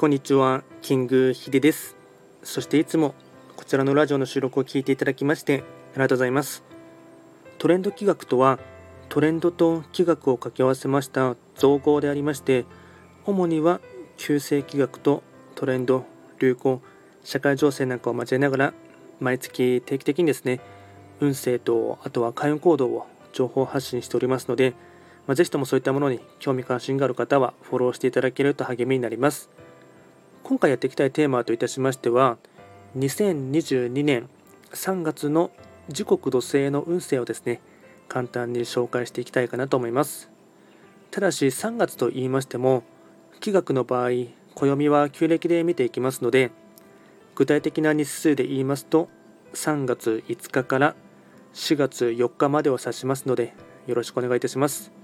こんにちは、キングヒです。そしていつもこちらのラジオの収録を聞いていただきましてありがとうございます。トレンド企画とは、トレンドと企画を掛け合わせました造語でありまして、主には旧世企画とトレンド、流行、社会情勢なんかを交えながら、毎月定期的にですね、運勢とあとは開運行動を情報発信しておりますので、まあ、ぜひともそういったものに興味関心がある方はフォローしていただけると励みになります。今回やっていきたいテーマといたしましては、2022年3月の時刻土星の運勢をですね、簡単に紹介していきたいかなと思います。ただし3月と言いましても、気学の場合、暦は旧暦で見ていきますので、具体的な日数で言いますと、3月5日から4月4日までを指しますので、よろしくお願いいたします。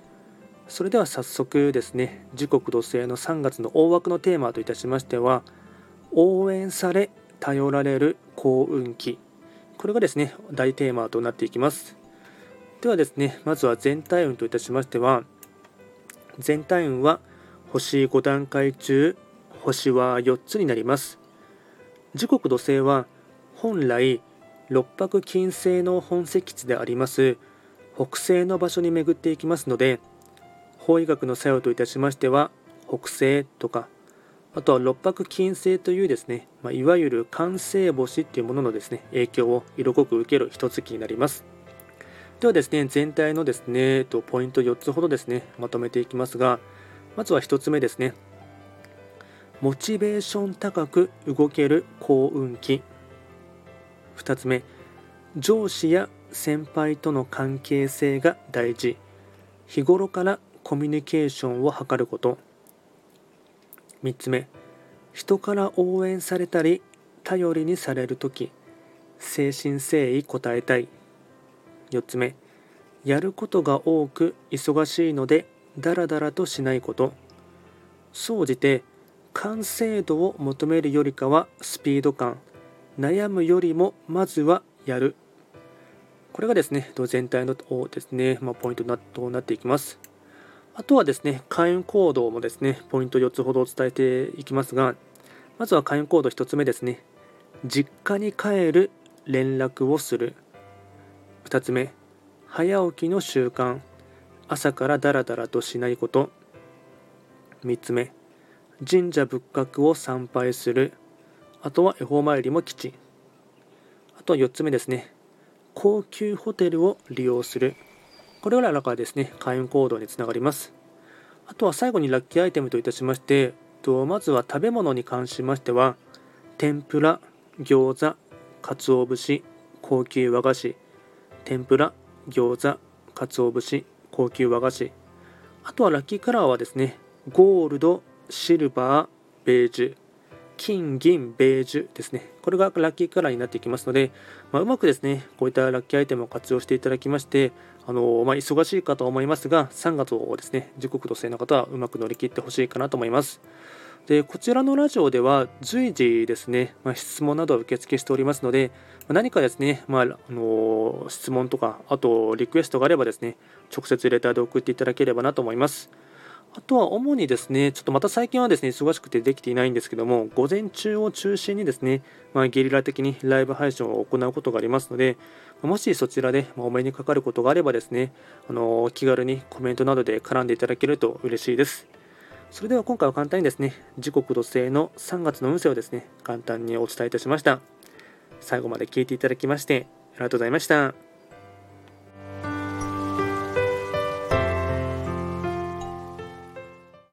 それでは早速ですね、時刻土星の3月の大枠のテーマといたしましては、応援され、頼られる幸運期。これがですね、大テーマとなっていきます。ではですね、まずは全体運といたしましては、全体運は星5段階中、星は4つになります。時刻土星は本来六白金星の本石地であります北西の場所に巡っていきますので法医学の作用といたしましては北西とかあとは六白金星というですね、まあ、いわゆる完成星っていうもののですね影響を色濃く受ける一月になります。ではですね全体のですねとポイント4つほどですねまとめていきますがまずは1つ目ですね。モチベーション高く動ける幸運期。2つ目上司や先輩との関係性が大事。日頃からコミュニケーションを図ること。3つ目。人から応援されたり頼りにされる時。誠心誠意答えたい。4つ目。やることが多く忙しいのでダラダラとしないこと。総じて完成度を求めるよりかはスピード感。悩むよりもまずはやる。これがですね全体のですね、まあ、ポイントとなっていきます。あとはですね、開運行動もですね、ポイント4つほど伝えていきますが、まずは開運行動1つ目ですね。実家に帰る連絡をする。2つ目、早起きの習慣。朝からダラダラとしないこと。3つ目、神社仏閣を参拝する。あとは恵方参りも吉。あとは4つ目ですね、高級ホテルを利用する。これらがですね、開運行動につながります。あとは最後にラッキーアイテムといたしまして、とまずは食べ物に関しましては、天ぷら、餃子、鰹節、高級和菓子、天ぷら、餃子、鰹節、高級和菓子。あとはラッキーカラーはですね、ゴールド、シルバー、ベージュ、金、銀、ベージュですね。これがラッキーカラーになっていきますので、まあ、うまくですね、こういったラッキーアイテムを活用していただきまして、あのまあ、忙しいかと思いますが、3月をですね、時刻土星の方はうまく乗り切ってほしいかなと思います。でこちらのラジオでは随時ですね、まあ、質問などを受付しておりますので、ま何かですね、まあ、あの質問とか、あとリクエストがあればですね、直接レターで送っていただければなと思います。あとは主にですね、ちょっとまた最近はですね、忙しくてできていないんですけども、午前中を中心にですね、まあ、ゲリラ的にライブ配信を行うことがありますので、もしそちらでお目にかかることがあればですね、あの気軽にコメントなどで絡んでいただけると嬉しいです。それでは今回は簡単にですね、時刻土星の3月の運勢をですね、簡単にお伝えいたしました。最後まで聞いていただきまして、ありがとうございました。